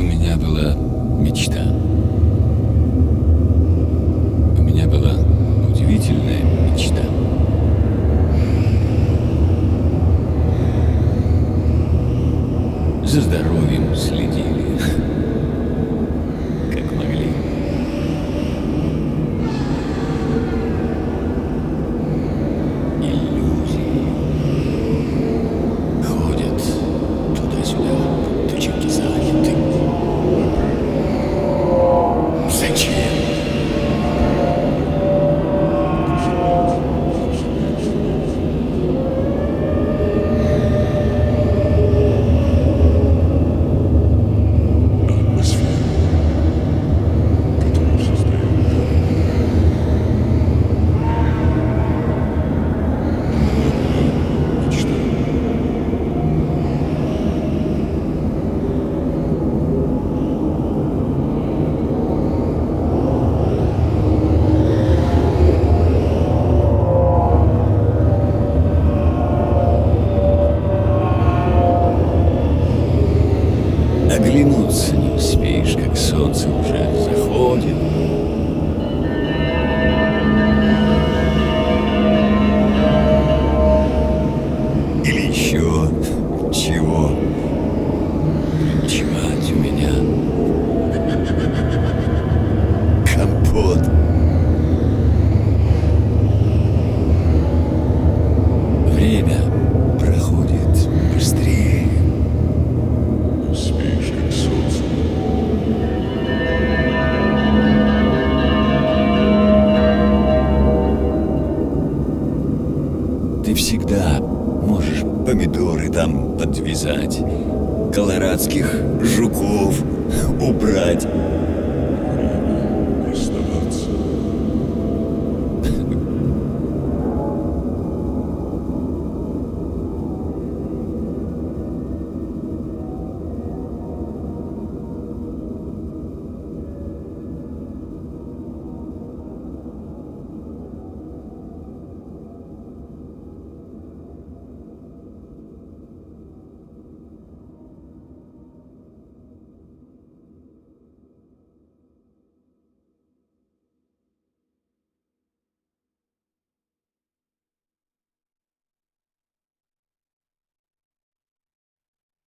У меня была мечта. У меня была удивительная мечта. За здоровьем следили, Оглянуться не успеешь, как солнце уже заходит. Или еще чего. Ты всегда можешь помидоры там подвязать, колорадских жуков убрать,